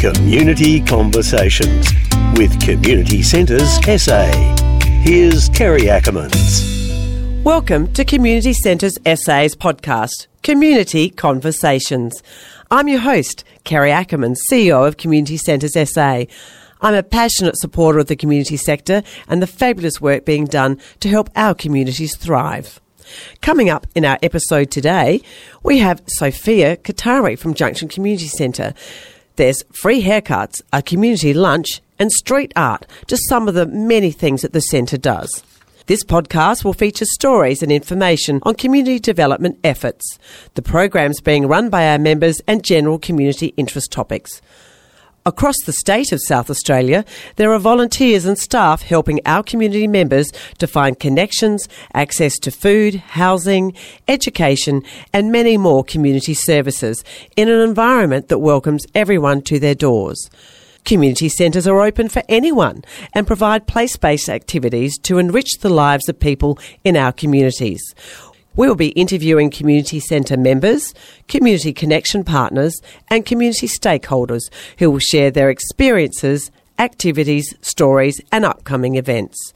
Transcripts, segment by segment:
Community Conversations with Community Centres SA. Here's Kerry Ackermans. Welcome to Community Centres SA's podcast, Community Conversations. I'm your host, Kerry Ackermans, CEO of Community Centres SA. I'm a passionate supporter of the community sector and the fabulous work being done to help our communities thrive. Coming up in our episode today, we have Sophia Katari from Junction Community Centre. There's free haircuts, a community lunch, and street art, just some of the many things that the centre does. This podcast will feature stories and information on community development efforts, the programs being run by our members, and general community interest topics. Across the state of South Australia, there are volunteers and staff helping our community members to find connections, access to food, housing, education, and many more community services in an environment that welcomes everyone to their doors. Community centres are open for anyone and provide place based activities to enrich the lives of people in our communities. We will be interviewing community centre members, community connection partners, and community stakeholders who will share their experiences, activities, stories, and upcoming events.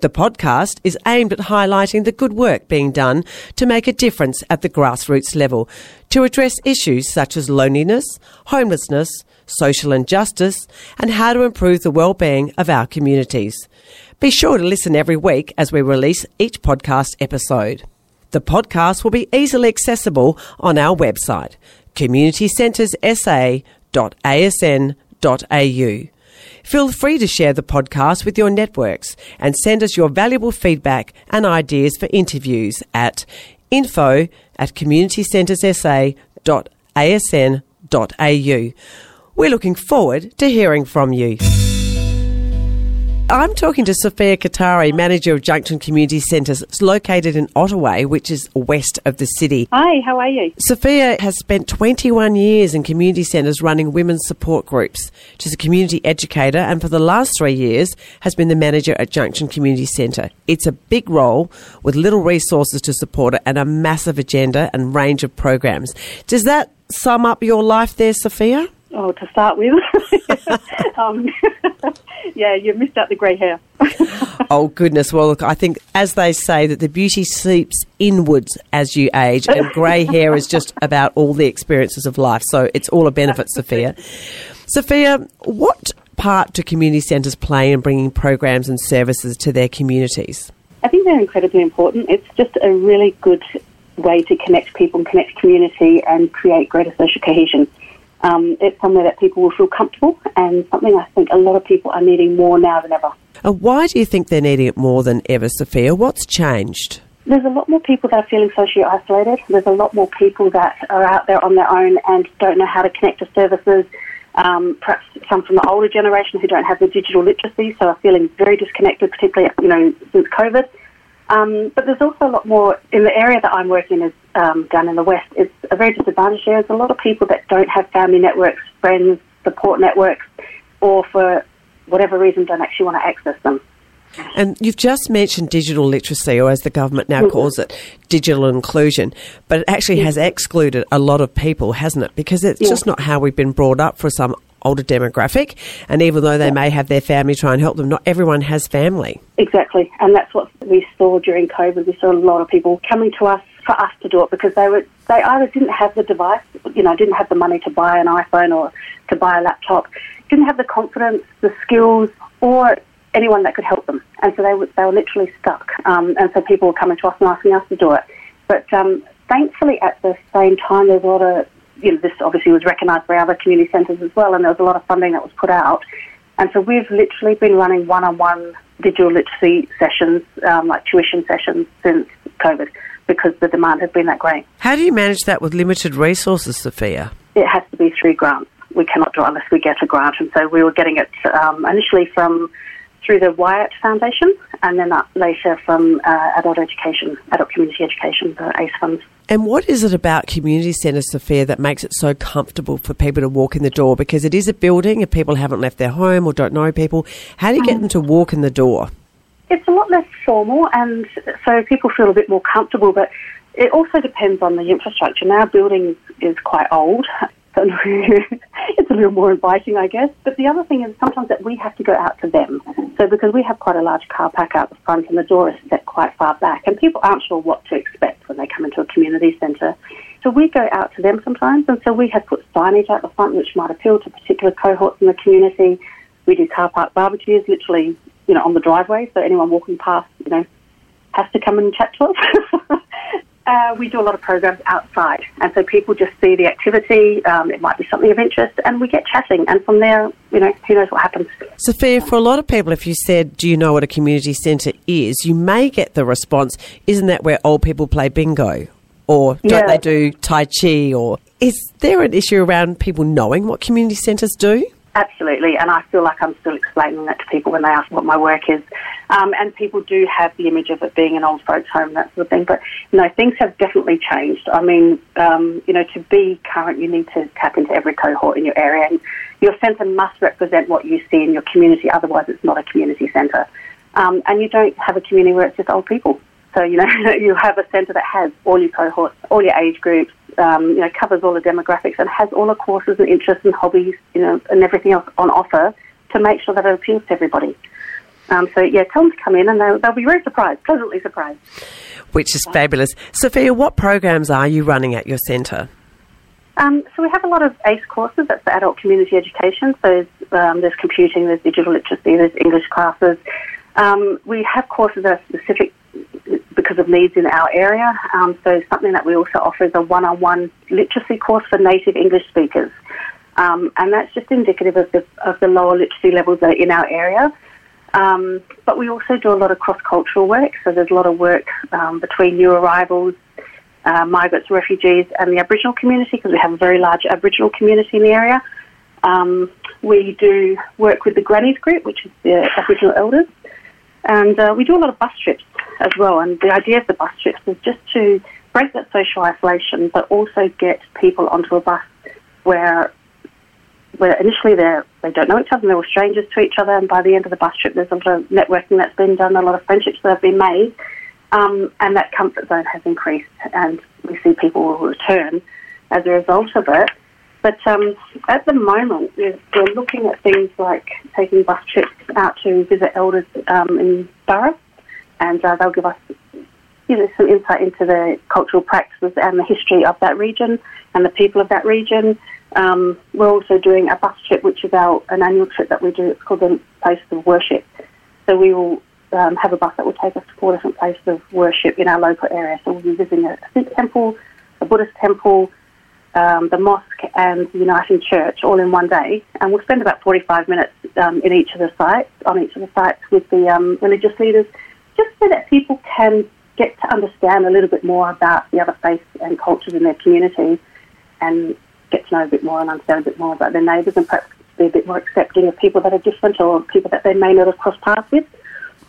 The podcast is aimed at highlighting the good work being done to make a difference at the grassroots level to address issues such as loneliness, homelessness, social injustice, and how to improve the well-being of our communities. Be sure to listen every week as we release each podcast episode. The podcast will be easily accessible on our website, communitycentressa.asn.au. Feel free to share the podcast with your networks and send us your valuable feedback and ideas for interviews at info at communitycentressa.asn.au. We're looking forward to hearing from you. I'm talking to Sophia Katari, manager of Junction Community Centres. It's located in Ottoway, which is west of the city. Hi, how are you? Sophia has spent 21 years in community centres running women's support groups. She's a community educator and for the last three years has been the manager at Junction Community Centre. It's a big role with little resources to support it and a massive agenda and range of programs. Does that sum up your life there, Sophia? Oh, to start with, um, yeah, you missed out the grey hair. oh goodness! Well, look, I think as they say that the beauty seeps inwards as you age, and grey hair is just about all the experiences of life. So it's all a benefit, Sophia. Sophia, what part do community centres play in bringing programs and services to their communities? I think they're incredibly important. It's just a really good way to connect people and connect community and create greater social cohesion. Um, it's somewhere that people will feel comfortable and something I think a lot of people are needing more now than ever. And why do you think they're needing it more than ever, Sophia? What's changed? There's a lot more people that are feeling socially isolated. There's a lot more people that are out there on their own and don't know how to connect to services. Um, perhaps some from the older generation who don't have the digital literacy, so are feeling very disconnected, particularly you know since COVID. Um, but there's also a lot more in the area that I'm working is um, down in the west. It's a very disadvantaged area. There's a lot of people that don't have family networks, friends, support networks, or for whatever reason don't actually want to access them. And you've just mentioned digital literacy, or as the government now mm-hmm. calls it, digital inclusion, but it actually has excluded a lot of people, hasn't it? Because it's just not how we've been brought up for some older demographic, and even though they may have their family try and help them, not everyone has family. Exactly, and that's what we saw during COVID. We saw a lot of people coming to us for us to do it because they were they either didn't have the device, you know, didn't have the money to buy an iPhone or to buy a laptop, didn't have the confidence, the skills, or anyone that could help them, and so they were they were literally stuck. Um, and so people were coming to us and asking us to do it, but um, thankfully at the same time there's a lot of you know, this obviously was recognised by other community centres as well, and there was a lot of funding that was put out. And so we've literally been running one-on-one digital literacy sessions, um, like tuition sessions, since COVID, because the demand has been that great. How do you manage that with limited resources, Sophia? It has to be through grants. We cannot do it unless we get a grant, and so we were getting it um, initially from through the Wyatt Foundation, and then later from uh, adult education, adult community education, the ACE funds. And what is it about community centres, Sophia, that makes it so comfortable for people to walk in the door? Because it is a building, if people haven't left their home or don't know people, how do you get them to walk in the door? It's a lot less formal, and so people feel a bit more comfortable. But it also depends on the infrastructure. Now, building is quite old, it's a little more inviting, I guess. But the other thing is sometimes that we have to go out to them. So because we have quite a large car park out the front and the door is set quite far back, and people aren't sure what to expect when they come into a community centre. So we go out to them sometimes, and so we have put signage out the front which might appeal to particular cohorts in the community. We do car park barbecues, literally, you know, on the driveway, so anyone walking past, you know, has to come and chat to us. Uh, we do a lot of programs outside, and so people just see the activity. Um, it might be something of interest, and we get chatting. And from there, you know, who knows what happens. Sophia, for a lot of people, if you said, "Do you know what a community centre is?" you may get the response, "Isn't that where old people play bingo?" Or don't Yeah. they do Tai Chi? Or is there an issue around people knowing what community centres do? Absolutely, and I feel like I'm still explaining that to people when they ask what my work is. Um, and people do have the image of it being an old folks' home, and that sort of thing. But you know, things have definitely changed. I mean, um, you know, to be current, you need to tap into every cohort in your area, and your centre must represent what you see in your community. Otherwise, it's not a community centre. Um, and you don't have a community where it's just old people. So you know, you have a centre that has all your cohorts, all your age groups, um, you know, covers all the demographics and has all the courses and interests and hobbies, you know, and everything else on offer to make sure that it appeals to everybody. Um, so yeah, tell them to come in and they'll, they'll be very surprised, pleasantly surprised. Which is fabulous. Sophia, what programs are you running at your centre? Um, so we have a lot of ACE courses. That's for adult community education. So um, there's computing, there's digital literacy, there's English classes. Um, we have courses that are specific because of needs in our area. Um, so something that we also offer is a one-on-one literacy course for native English speakers. Um, and that's just indicative of the, of the lower literacy levels in our area. Um, but we also do a lot of cross-cultural work. So there's a lot of work um, between new arrivals, uh, migrants, refugees, and the Aboriginal community because we have a very large Aboriginal community in the area. Um, we do work with the Grannies Group, which is the Aboriginal elders, and uh, we do a lot of bus trips as well. And the idea of the bus trips is just to break that social isolation, but also get people onto a bus where where initially they they don't know each other, and they're all strangers to each other, and by the end of the bus trip, there's a lot of networking that's been done, a lot of friendships that have been made, um, and that comfort zone has increased, and we see people will return as a result of it. But um, at the moment, we're, looking at things like taking bus trips out to visit elders um, in Burra, and uh, they'll give us you know, some insight into the cultural practices and the history of that region and the people of that region. Um, we're also doing a bus trip, which is our an annual trip that we do. It's called the Places of Worship. So we will um, have a bus that will take us to four different places of worship in our local area. So we'll be visiting a Sikh temple, a Buddhist temple, um, the mosque, and the Uniting Church all in one day. And we'll spend about 45 minutes um, in each of the sites, on each of the sites with the um, religious leaders, just so that people can get to understand a little bit more about the other faiths and cultures in their community and get to know a bit more and understand a bit more about their neighbours and perhaps be a bit more accepting of people that are different or people that they may not have crossed paths with.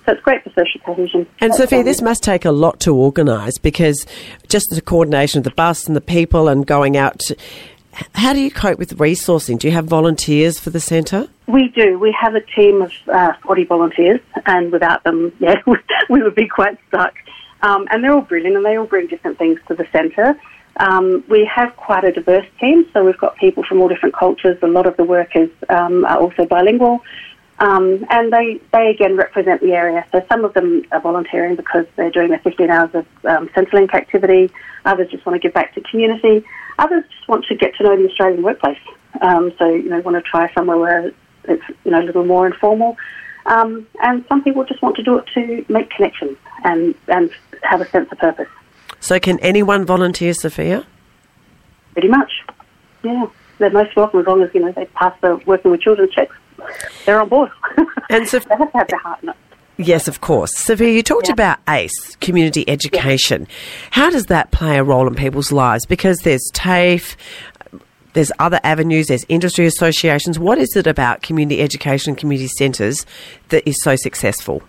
So it's great for social cohesion. And That's Sophia, this must take a lot to organise because just the coordination of the bus and the people and going out. How do you cope with resourcing? Do you have volunteers for the centre? We do. We have a team of uh, 40 volunteers, and without them, yeah, we would be quite stuck. Um, and they're all brilliant, and they all bring different things to the centre. Um, we have quite a diverse team, so we've got people from all different cultures. A lot of the workers um, are also bilingual, um, and they, they again represent the area. So some of them are volunteering because they're doing their 15 hours of um, Centrelink activity. Others just want to give back to community. Others just want to get to know the Australian workplace. Um, so you know, want to try somewhere where it's you know a little more informal. Um, and some people just want to do it to make connections and and have a sense of purpose. So, can anyone volunteer, Sophia? Pretty much, yeah. They're most welcome as long as you know they pass the working with children checks. They're on board. And Soph- they have to have their heart in it. Yes, of course. Sophia, you talked Yeah. about ACE, community education. How does that play a role in people's lives? Because there's TAFE, there's other avenues, there's industry associations. What is it about community education, community centres that is so successful?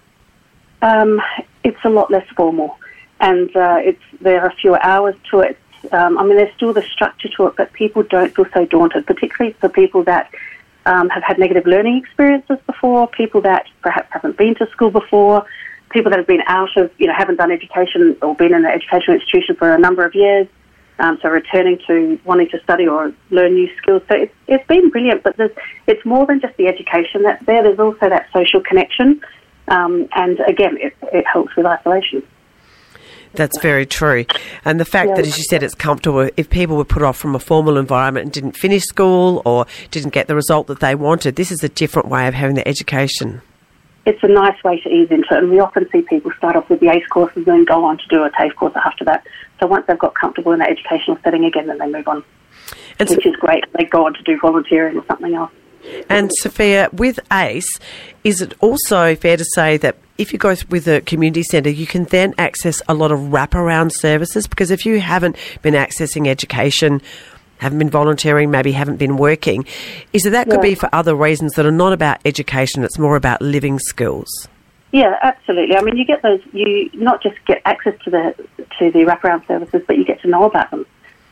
Um, it's a lot less formal, and uh, it's there are fewer hours to it. Um, I mean, there's still the structure to it, but people don't feel so daunted, particularly for people that um, have had negative learning experiences before, people that perhaps haven't been to school before, people that have been out of, you know, haven't done education or been in an educational institution for a number of years. um, so returning to wanting to study or learn new skills. So it's, it's been brilliant, but there's, it's more than just the education that's there. There's also that social connection, um, and again, it, it helps with isolation. That's very true. And the fact Yeah. that, as you said, it's comfortable, if people were put off from a formal environment and didn't finish school or didn't get the result that they wanted, this is a different way of having the education. It's a nice way to ease into it, and we often see people start off with the ACE courses and then go on to do a TAFE course after that. So once they've got comfortable in that educational setting again, then they move on, And, so- which is great. They go on to do volunteering or something else. And Sophia, with ACE, is it also fair to say that if you go with a community centre, you can then access a lot of wraparound services? Because if you haven't been accessing education, haven't been volunteering, maybe haven't been working, is that that could Yeah. be for other reasons that are not about education, it's more about living skills? Yeah, absolutely. I mean, you get those. You not just get access to the to the wraparound services, but you get to know about them.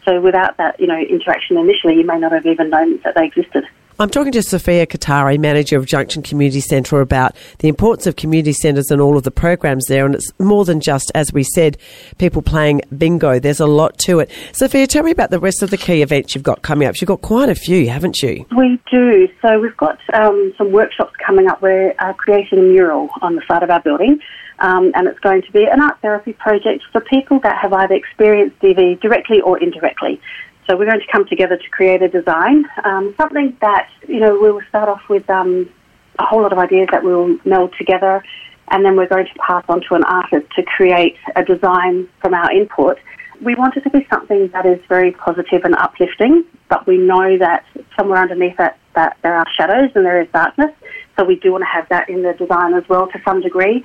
So without that, you know, interaction initially, you may not have even known that they existed. I'm talking to Sophia Katari, manager of Junction Community Centre, about the importance of community centres and all of the programs there. And it's more than just, as we said, people playing bingo. There's a lot to it. Sophia, tell me about the rest of the key events you've got coming up. You've got quite a few, haven't you? We do. So we've got um, some workshops coming up. We're uh, creating a mural on the side of our building, um, and it's going to be an art therapy project for people that have either experienced DV directly or indirectly. So we're going to come together to create a design, um, something that you know we will start off with um, a whole lot of ideas that we'll meld together, and then we're going to pass on to an artist to create a design from our input. We want it to be something that is very positive and uplifting, but we know that somewhere underneath that, that there are shadows and there is darkness. So we do want to have that in the design as well to some degree.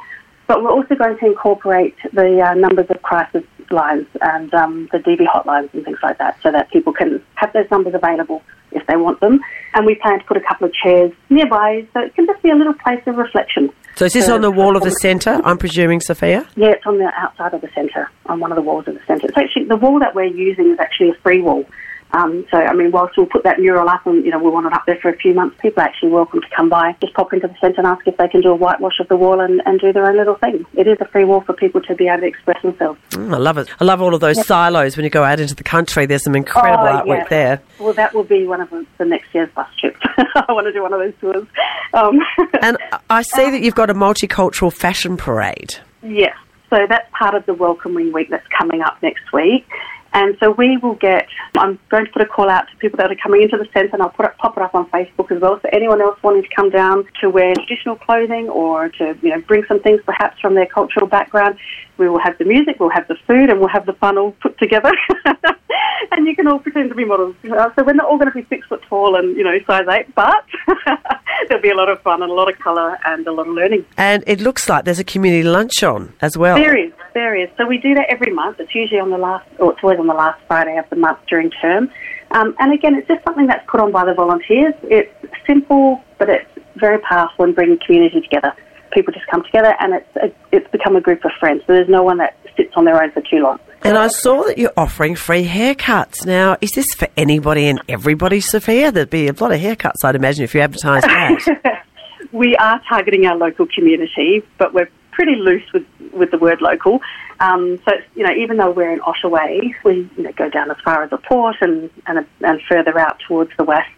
But we're also going to incorporate the uh, numbers of crisis lines and um, the DV hotlines and things like that so that people can have those numbers available if they want them. And we plan to put a couple of chairs nearby so it can just be a little place of reflection. So is this So- on the wall of the centre, I'm presuming, Sophia? Yeah, it's on the outside of the centre, on one of the walls of the centre. It's actually the wall that we're using is actually a free wall. Um, so, I mean, whilst we'll put that mural up and, you know, we want it up there for a few months, people are actually welcome to come by, just pop into the centre and ask if they can do a whitewash of the wall and, and do their own little thing. It is a free wall for people to be able to express themselves. Mm, I love it. I love all of those silos when you go out into the country. There's some incredible Oh, artwork yeah. there. Well, that will be one of the, the next year's bus trips. I want to do one of those tours. Um, And I see that you've got a multicultural fashion parade. Yes. So that's part of the welcoming week that's coming up next week. And so we will get, I'm going to put a call out to people that are coming into the centre and I'll put it, pop it up on Facebook as well. So anyone else wanting to come down to wear traditional clothing or to, you know, bring some things perhaps from their cultural background, we will have the music, we'll have the food and we'll have the fun all put together. and you can all pretend to be models. Uh, so we're not all going to be six foot tall and, you know, size eight, but there'll be a lot of fun and a lot of colour and a lot of learning. And it looks like there's a community lunch on as well. There is, there is. So we do that every month. It's usually on the last, or it's always on the last Friday of the month during term. Um, and again, it's just something that's put on by the volunteers. It's simple, but it's very powerful in bringing community together. People just come together, and it's it's become a group of friends. So there's no one that sits on their own for too long. And I saw that you're offering free haircuts. Now, is this for anybody and everybody, Sophia? There'd be a lot of haircuts, I'd imagine, if you advertised that. we are targeting our local community, but we're pretty loose with, with the word local. Um, so, you know, even though we're in Ottoway, we you know, go down as far as the port and, and, and further out towards the west.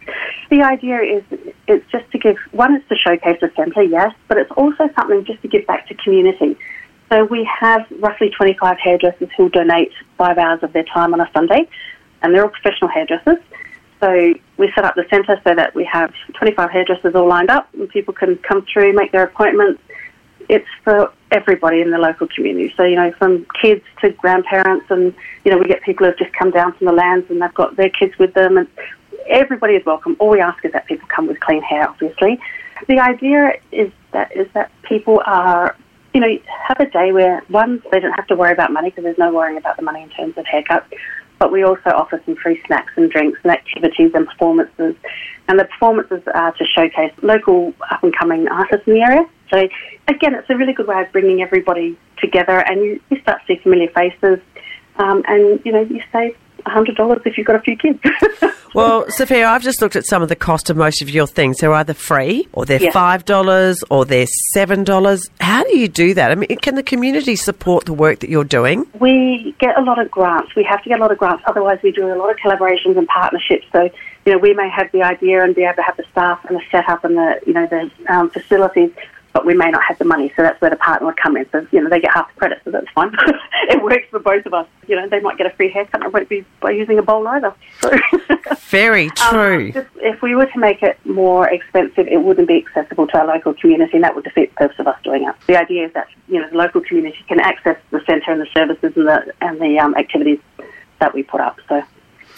The idea is it's just to give, one, it's to showcase the centre, yes, but it's also something just to give back to community. So we have roughly 25 hairdressers who donate five hours of their time on a Sunday, and they're all professional hairdressers. So we set up the centre so that we have 25 hairdressers all lined up, and people can come through, make their appointments. It's for everybody in the local community. So, you know, from kids to grandparents, and, you know, we get people who've just come down from the lands and they've got their kids with them, and everybody is welcome. All we ask is that people come with clean hair, obviously. The idea is that is that people are, you know, have a day where one they don't have to worry about money because there's no worrying about the money in terms of haircuts. But we also offer some free snacks and drinks and activities and performances. And the performances are to showcase local up and coming artists in the area. So again, it's a really good way of bringing everybody together, and you, you start to see familiar faces, um, and you know you save $100 if you've got a few kids. Well, Sophia, I've just looked at some of the cost of most of your things. They're either free, or they're Yes. five dollars, or they're seven dollars. How do you do that? I mean, can the community support the work that you're doing? we get a lot of grants. We have to get a lot of grants. Otherwise, we do a lot of collaborations and partnerships. So, you know, we may have the idea and be able to have the staff and the setup and the, you know, the um, facilities, but we may not have the money. So that's where the partner would come in. So, you know, they get half the credit, so that's fine. it works for both of us. You know, they might get a free haircut and it won't be by using a bowl either. So. Very Um, true. just, if we were to make it more expensive, it wouldn't be accessible to our local community, and that would defeat the purpose of us doing it. The idea is that you know the local community can access the centre and the services and the and the um, activities that we put up. So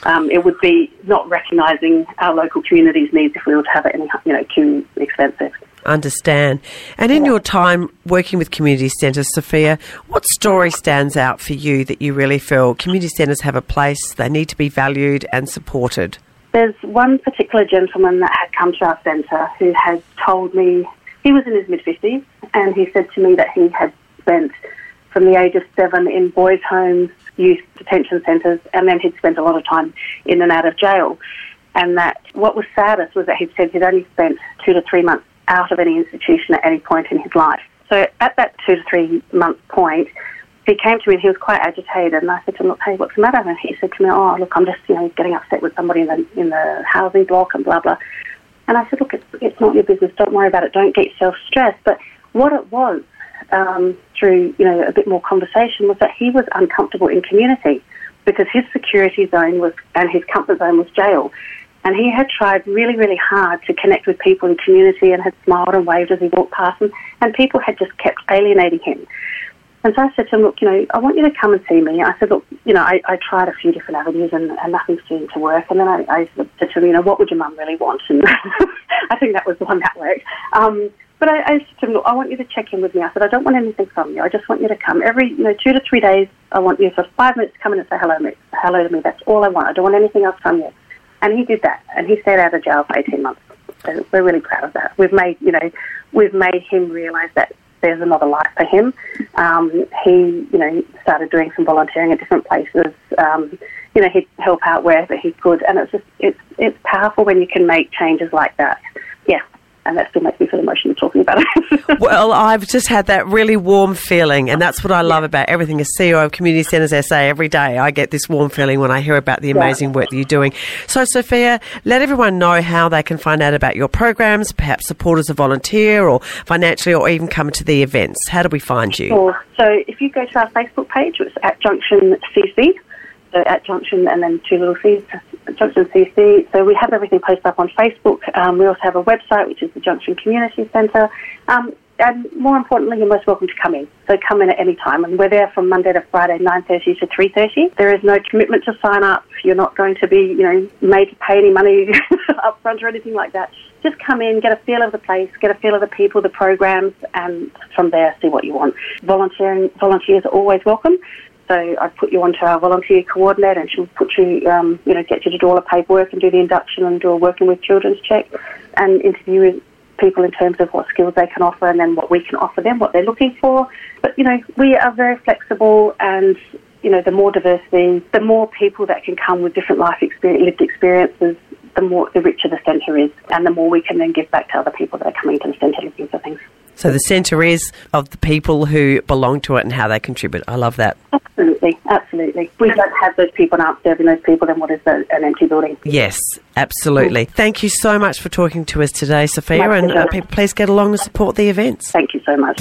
um, it would be not recognising our local community's needs if we were to have it any you know too expensive. Understand. And in your time working with community centres, Sophia, what story stands out for you that you really feel community centres have a place, they need to be valued and supported? There's one particular gentleman that had come to our centre who has told me he was in his mid 50s and he said to me that he had spent from the age of seven in boys' homes, youth detention centres, and then he'd spent a lot of time in and out of jail. And that what was saddest was that he'd said he'd only spent two to three months out of any institution at any point in his life. So at that two to three month point, he came to me and he was quite agitated and I said to him, look, hey, what's the matter? And he said to me, oh, look, I'm just, you know, getting upset with somebody in the, in the housing block and blah, blah. And I said, look, it's, it's not your business. Don't worry about it. Don't get yourself stressed. But what it was um, through, you know, a bit more conversation was that he was uncomfortable in community because his security zone was, and his comfort zone was jail. And he had tried really, really hard to connect with people in community and had smiled and waved as he walked past them. And people had just kept alienating him. And so I said to him, look, you know, I want you to come and see me. I said, look, you know, I, I tried a few different avenues and, and nothing seemed to work. And then I, I said to him, you know, what would your mum really want? And I think that was the one that worked. Um, but I, I said to him, look, I want you to check in with me. I said, I don't want anything from you. I just want you to come every, you know, two to three days. I want you for five minutes to come in and say hello, hello to me. That's all I want. I don't want anything else from you. And he did that. And he stayed out of jail for 18 months. So we're really proud of that. We've made, you know, we've made him realise that there's another life for him. Um, he, you know, started doing some volunteering at different places. Um, you know, he'd help out wherever he could, and it's just it's it's powerful when you can make changes like that. Yeah, and that still makes me feel emotional talking about it. Well, I've just had that really warm feeling, and that's what I love about everything as CEO of Community Centres SA. Every day I get this warm feeling when I hear about the amazing work that you're doing. So, Sophia, let everyone know how they can find out about your programs, perhaps support as a volunteer or financially, or even come to the events. How do we find you? Sure. So if you go to our Facebook page, it's at Junction CC. So at Junction and then two little C's, Junction CC. So we have everything posted up on Facebook. Um, we also have a website, which is the Junction Community Centre. Um, and more importantly, you're most welcome to come in. So come in at any time. And we're there from Monday to Friday, 9.30 to 3.30. There is no commitment to sign up. You're not going to be, you know, made to pay any money up front or anything like that. Just come in, get a feel of the place, get a feel of the people, the programs, and from there see what you want. Volunteering volunteers are always welcome. So I put you onto our volunteer coordinator, and she'll put you, um, you know, get you to do all the paperwork and do the induction and do a working with children's check, and interview people in terms of what skills they can offer and then what we can offer them, what they're looking for. But you know, we are very flexible, and you know, the more diversity, the more people that can come with different life experience, lived experiences, the more the richer the centre is, and the more we can then give back to other people that are coming to the centre looking for things. So, the centre is of the people who belong to it and how they contribute. I love that. Absolutely, absolutely. If we don't have those people and aren't serving those people, then what is the, an empty building? Yes, absolutely. Thank you so much for talking to us today, Sophia, and uh, please get along and support the events. Thank you so much.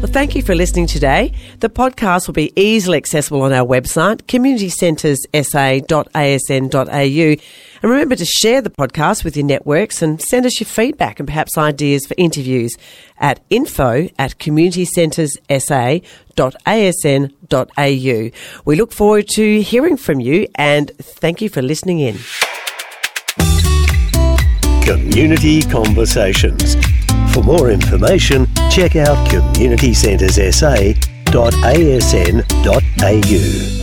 Well, thank you for listening today. The podcast will be easily accessible on our website, communitycentressa.asn.au. And remember to share the podcast with your networks and send us your feedback and perhaps ideas for interviews at info at communitycentressa.asn.au. We look forward to hearing from you and thank you for listening in. Community Conversations. For more information, check out communitycentressa.asn.au.